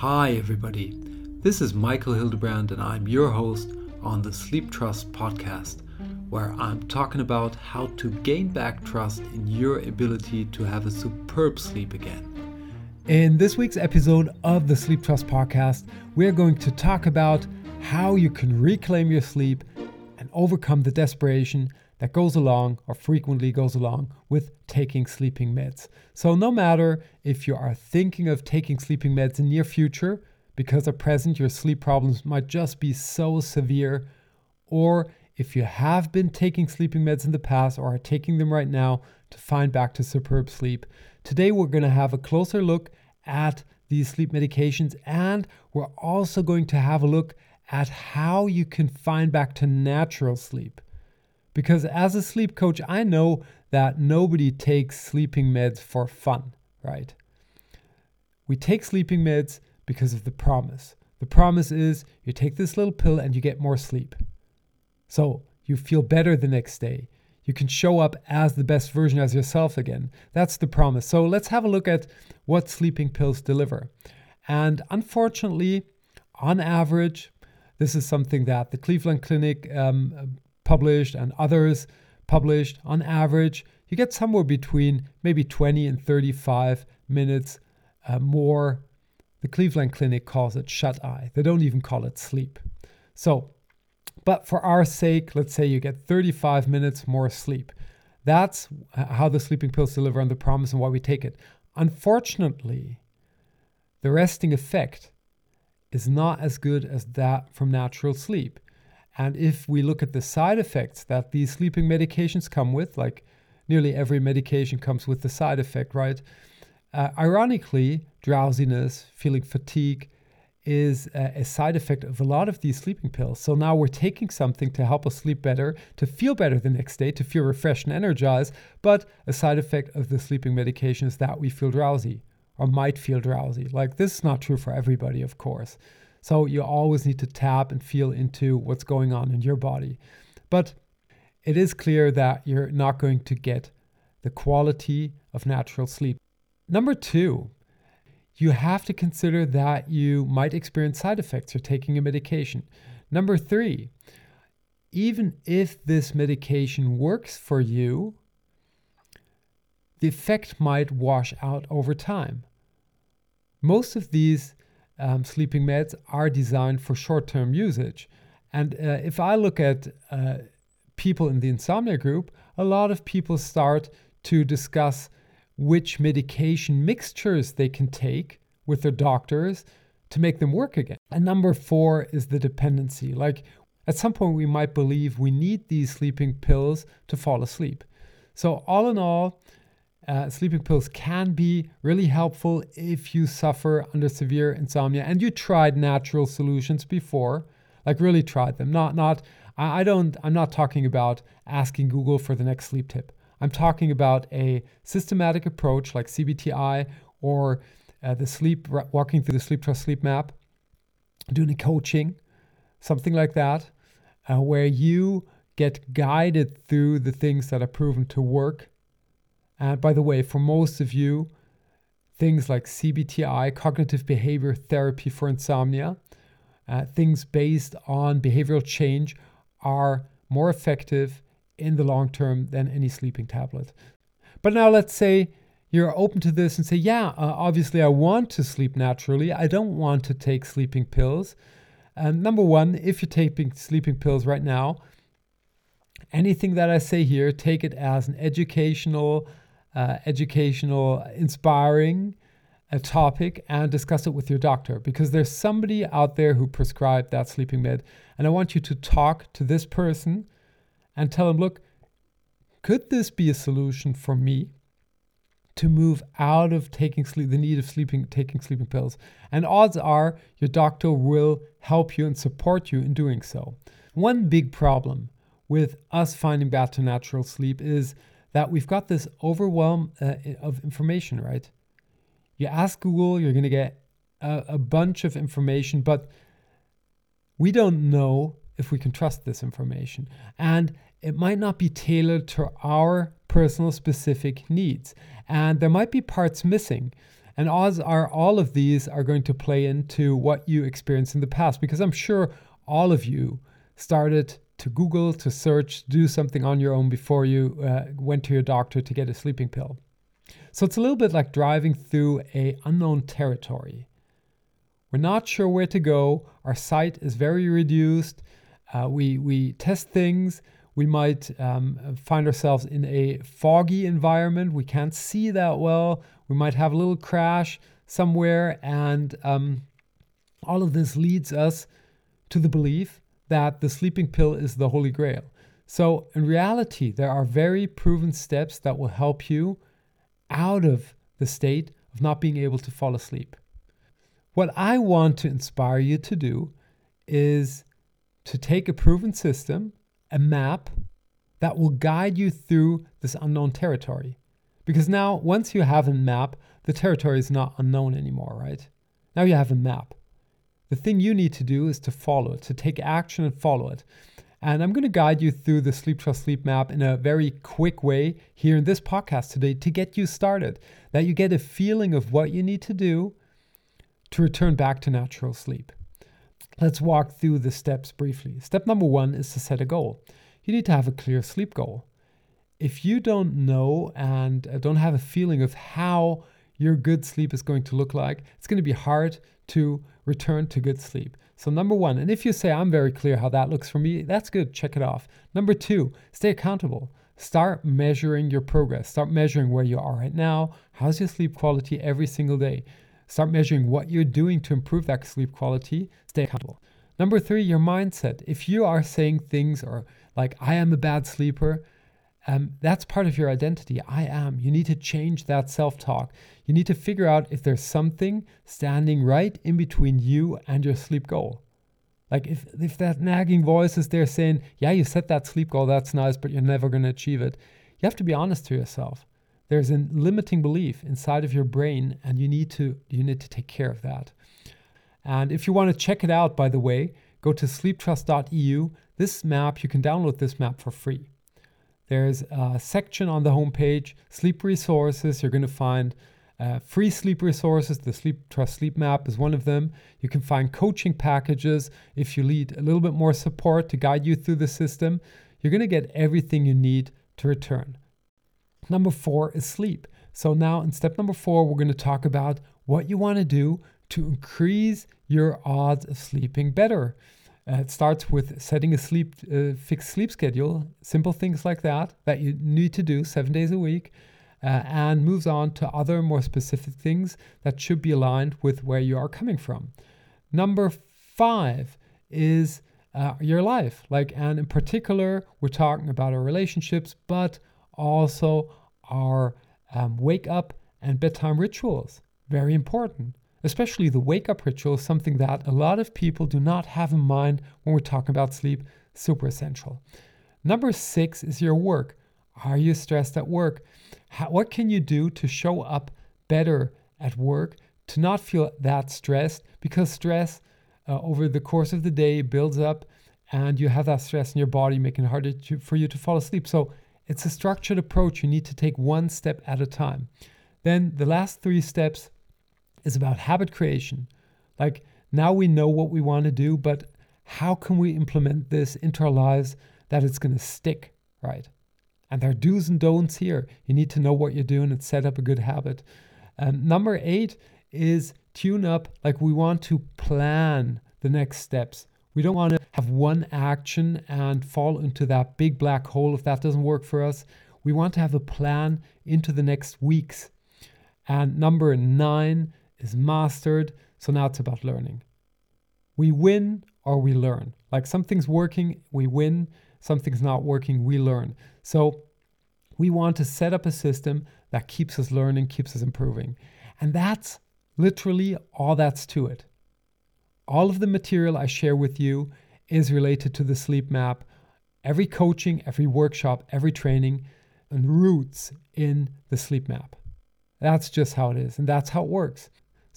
Hi, everybody. This is Michael Hildebrand, and I'm your host on the Sleep Trust podcast, where I'm talking about how to gain back trust in your ability to have a superb sleep again. In this week's episode of the Sleep Trust podcast, we're going to talk about how you can reclaim your sleep and overcome the desperation that goes along or frequently goes along with taking sleeping meds. So, no matter if you are thinking of taking sleeping meds in near future, because at present your sleep problems might just be so severe, or if you have been taking sleeping meds in the past or are taking them right now to find back to superb sleep, today we're going to have a closer look at these sleep medications and we're also going to have a look at how you can find back to natural sleep. Because as a sleep coach, I know that nobody takes sleeping meds for fun, right? We take sleeping meds because of the promise. The promise is you take this little pill and you get more sleep. So you feel better the next day. You can show up as the best version as yourself again. That's the promise. So let's have a look at what sleeping pills deliver. And unfortunately, on average, this is something that the Cleveland Clinic um, published and others published, on average, you get somewhere between maybe 20 and 35 minutes uh, more. The Cleveland Clinic calls it shut eye. They don't even call it sleep. So, but for our sake, let's say you get 35 minutes more sleep. That's how the sleeping pills deliver on the promise and why we take it. Unfortunately, the resting effect is not as good as that from natural sleep. And if we look at the side effects that these sleeping medications come with, like nearly every medication comes with the side effect, right? Uh, ironically, drowsiness, feeling fatigue is a, a side effect of a lot of these sleeping pills. So now we're taking something to help us sleep better, to feel better the next day, to feel refreshed and energized. But a side effect of the sleeping medication is that we feel drowsy or might feel drowsy. Like this is not true for everybody, of course. So you always need to tap and feel into what's going on in your body. But it is clear that you're not going to get the quality of natural sleep. Number two, you have to consider that you might experience side effects of taking a medication. Number three, even if this medication works for you, the effect might wash out over time. Most of these um, sleeping meds are designed for short term usage. And uh, if I look at uh, people in the insomnia group, a lot of people start to discuss which medication mixtures they can take with their doctors to make them work again. And number four is the dependency. Like at some point, we might believe we need these sleeping pills to fall asleep. So, all in all, uh, sleeping pills can be really helpful if you suffer under severe insomnia and you tried natural solutions before, like really tried them. Not not I, don't I'm not talking about asking Google for the next sleep tip. I'm talking about a systematic approach like CBTI or uh, the sleep walking through the sleep trust sleep map, doing a coaching, something like that, uh, where you get guided through the things that are proven to work and by the way, for most of you, things like CBTI, cognitive behavior therapy for insomnia, uh, things based on behavioral change are more effective in the long term than any sleeping tablet. But now let's say you're open to this and say, yeah, uh, obviously I want to sleep naturally. I don't want to take sleeping pills. And number one, if you're taking sleeping pills right now, anything that I say here, take it as an educational uh, educational, inspiring a topic and discuss it with your doctor because there's somebody out there who prescribed that sleeping med. And I want you to talk to this person and tell them, look, could this be a solution for me to move out of taking sleep, the need of sleeping, taking sleeping pills? And odds are your doctor will help you and support you in doing so. One big problem with us finding back to natural sleep is that we've got this overwhelm uh, of information, right? You ask Google, you're going to get a, a bunch of information, but we don't know if we can trust this information. And it might not be tailored to our personal specific needs. And there might be parts missing. And as are all of these are going to play into what you experienced in the past, because I'm sure all of you started to Google, to search, do something on your own before you uh, went to your doctor to get a sleeping pill. So it's a little bit like driving through a unknown territory. We're not sure where to go. Our sight is very reduced. Uh, we we test things. We might um, find ourselves in a foggy environment. We can't see that well. We might have a little crash somewhere, and um, all of this leads us to the belief that the sleeping pill is the holy grail. So, in reality, there are very proven steps that will help you out of the state of not being able to fall asleep. What I want to inspire you to do is to take a proven system, a map that will guide you through this unknown territory. Because now, once you have a map, the territory is not unknown anymore, right? Now you have a map. The thing you need to do is to follow it, to take action and follow it. And I'm going to guide you through the Sleep Trust Sleep Map in a very quick way here in this podcast today to get you started, that you get a feeling of what you need to do to return back to natural sleep. Let's walk through the steps briefly. Step number one is to set a goal. You need to have a clear sleep goal. If you don't know and uh, don't have a feeling of how your good sleep is going to look like, it's going to be hard to return to good sleep. So, number one, and if you say, I'm very clear how that looks for me, that's good, check it off. Number two, stay accountable. Start measuring your progress. Start measuring where you are right now. How's your sleep quality every single day? Start measuring what you're doing to improve that sleep quality. Stay accountable. Number three, your mindset. If you are saying things or like, I am a bad sleeper, um, that's part of your identity. I am. You need to change that self talk. You need to figure out if there's something standing right in between you and your sleep goal. Like if, if that nagging voice is there saying, yeah, you set that sleep goal, that's nice, but you're never going to achieve it, you have to be honest to yourself. There's a limiting belief inside of your brain, and you need to you need to take care of that. And if you want to check it out, by the way, go to sleeptrust.eu. This map, you can download this map for free. There's a section on the homepage, sleep resources. You're going to find uh, free sleep resources. The Sleep Trust Sleep Map is one of them. You can find coaching packages if you need a little bit more support to guide you through the system. You're going to get everything you need to return. Number four is sleep. So, now in step number four, we're going to talk about what you want to do to increase your odds of sleeping better. Uh, it starts with setting a sleep uh, fixed sleep schedule, simple things like that that you need to do seven days a week, uh, and moves on to other more specific things that should be aligned with where you are coming from. Number five is uh, your life, like, and in particular, we're talking about our relationships, but also our um, wake up and bedtime rituals. Very important especially the wake up ritual, is something that a lot of people do not have in mind when we're talking about sleep. Super essential. Number six is your work. Are you stressed at work? How, what can you do to show up better at work, to not feel that stressed? Because stress uh, over the course of the day builds up and you have that stress in your body, making it harder to, for you to fall asleep. So it's a structured approach. You need to take one step at a time. Then the last three steps is about habit creation. Like now we know what we want to do, but how can we implement this into our lives that it's going to stick, right? And there are do's and don'ts here. You need to know what you're doing and set up a good habit. Um, number eight is tune up. Like we want to plan the next steps. We don't want to have one action and fall into that big black hole if that doesn't work for us. We want to have a plan into the next weeks. And number nine is mastered. So now it's about learning. We win or we learn. Like something's working, we win. Something's not working, we learn. So we want to set up a system that keeps us learning, keeps us improving. And that's literally all that's to it. All of the material I share with you is related to the sleep map. Every coaching, every workshop, every training, and roots in the sleep map. That's just how it is, and that's how it works.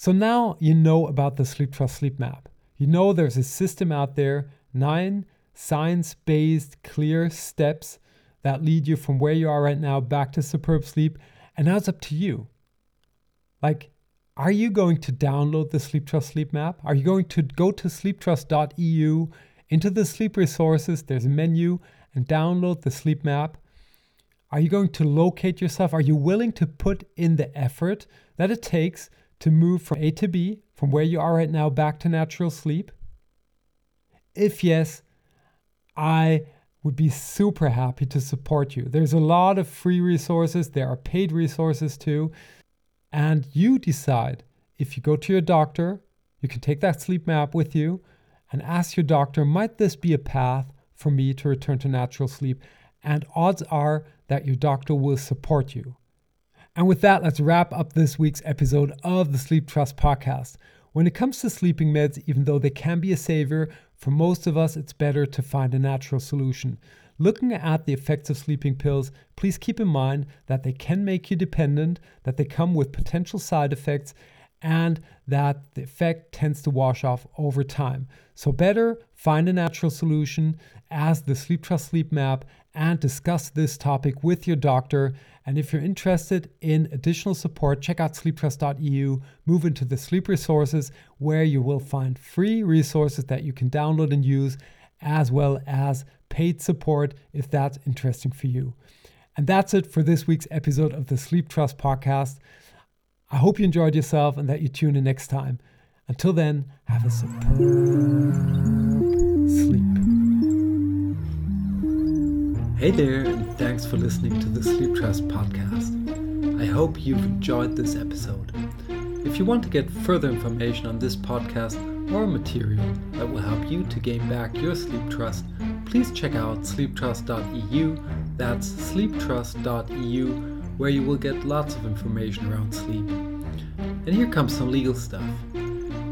So now you know about the Sleep Trust Sleep Map. You know there's a system out there, nine science based, clear steps that lead you from where you are right now back to superb sleep. And now it's up to you. Like, Are you going to download the Sleep Trust Sleep Map? Are you going to go to sleeptrust.eu into the sleep resources? There's a menu and download the sleep map. Are you going to locate yourself? Are you willing to put in the effort that it takes to move from A to B, from where you are right now back to natural sleep? If yes, I would be super happy to support you. There's a lot of free resources, there are paid resources too. And you decide if you go to your doctor, you can take that sleep map with you and ask your doctor, might this be a path for me to return to natural sleep? And odds are that your doctor will support you. And with that, let's wrap up this week's episode of the Sleep Trust podcast. When it comes to sleeping meds, even though they can be a savior, for most of us, it's better to find a natural solution. Looking at the effects of sleeping pills, please keep in mind that they can make you dependent, that they come with potential side effects, and that the effect tends to wash off over time. So, better find a natural solution as the Sleep Trust Sleep Map and discuss this topic with your doctor. And if you're interested in additional support, check out sleeptrust.eu, move into the sleep resources where you will find free resources that you can download and use, as well as paid support if that's interesting for you. And that's it for this week's episode of the Sleep Trust podcast. I hope you enjoyed yourself and that you tune in next time. Until then, have a superb Hey there, and thanks for listening to the Sleep Trust podcast. I hope you've enjoyed this episode. If you want to get further information on this podcast or material that will help you to gain back your sleep trust, please check out sleeptrust.eu. That's sleeptrust.eu, where you will get lots of information around sleep. And here comes some legal stuff.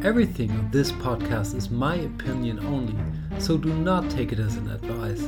Everything on this podcast is my opinion only, so do not take it as an advice